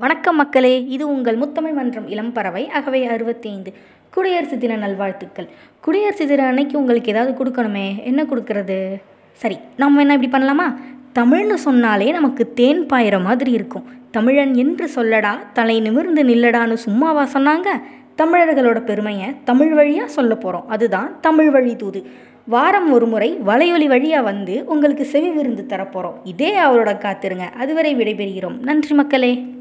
வணக்கம் மக்களே இது உங்கள் முத்தமிழ் மன்றம் இளம் பறவை அகவை அறுபத்தி ஐந்து குடியரசு தின நல்வாழ்த்துக்கள். குடியரசு தின அன்னைக்கு உங்களுக்கு ஏதாவது கொடுக்கணுமே? என்ன கொடுக்கறது? சரி நம்ம என்ன இப்படி பண்ணலாமா? தமிழ்னு சொன்னாலே நமக்கு தேன் பாயிற மாதிரி இருக்கும். தமிழன் என்று சொல்லடா தலை நிமிர்ந்து நில்லடான்னு சும்மாவா சொன்னாங்க? தமிழர்களோட பெருமையை தமிழ் வழியாக சொல்ல போகிறோம் அதுதான் தமிழ் வழி தூது. வாரம் ஒரு முறை வலையொலி வழியாக வந்து உங்களுக்கு செவி விருந்து தரப்போகிறோம் இதே அவரோட காத்திருங்க. அதுவரை விடைபெறுகிறோம். நன்றி மக்களே.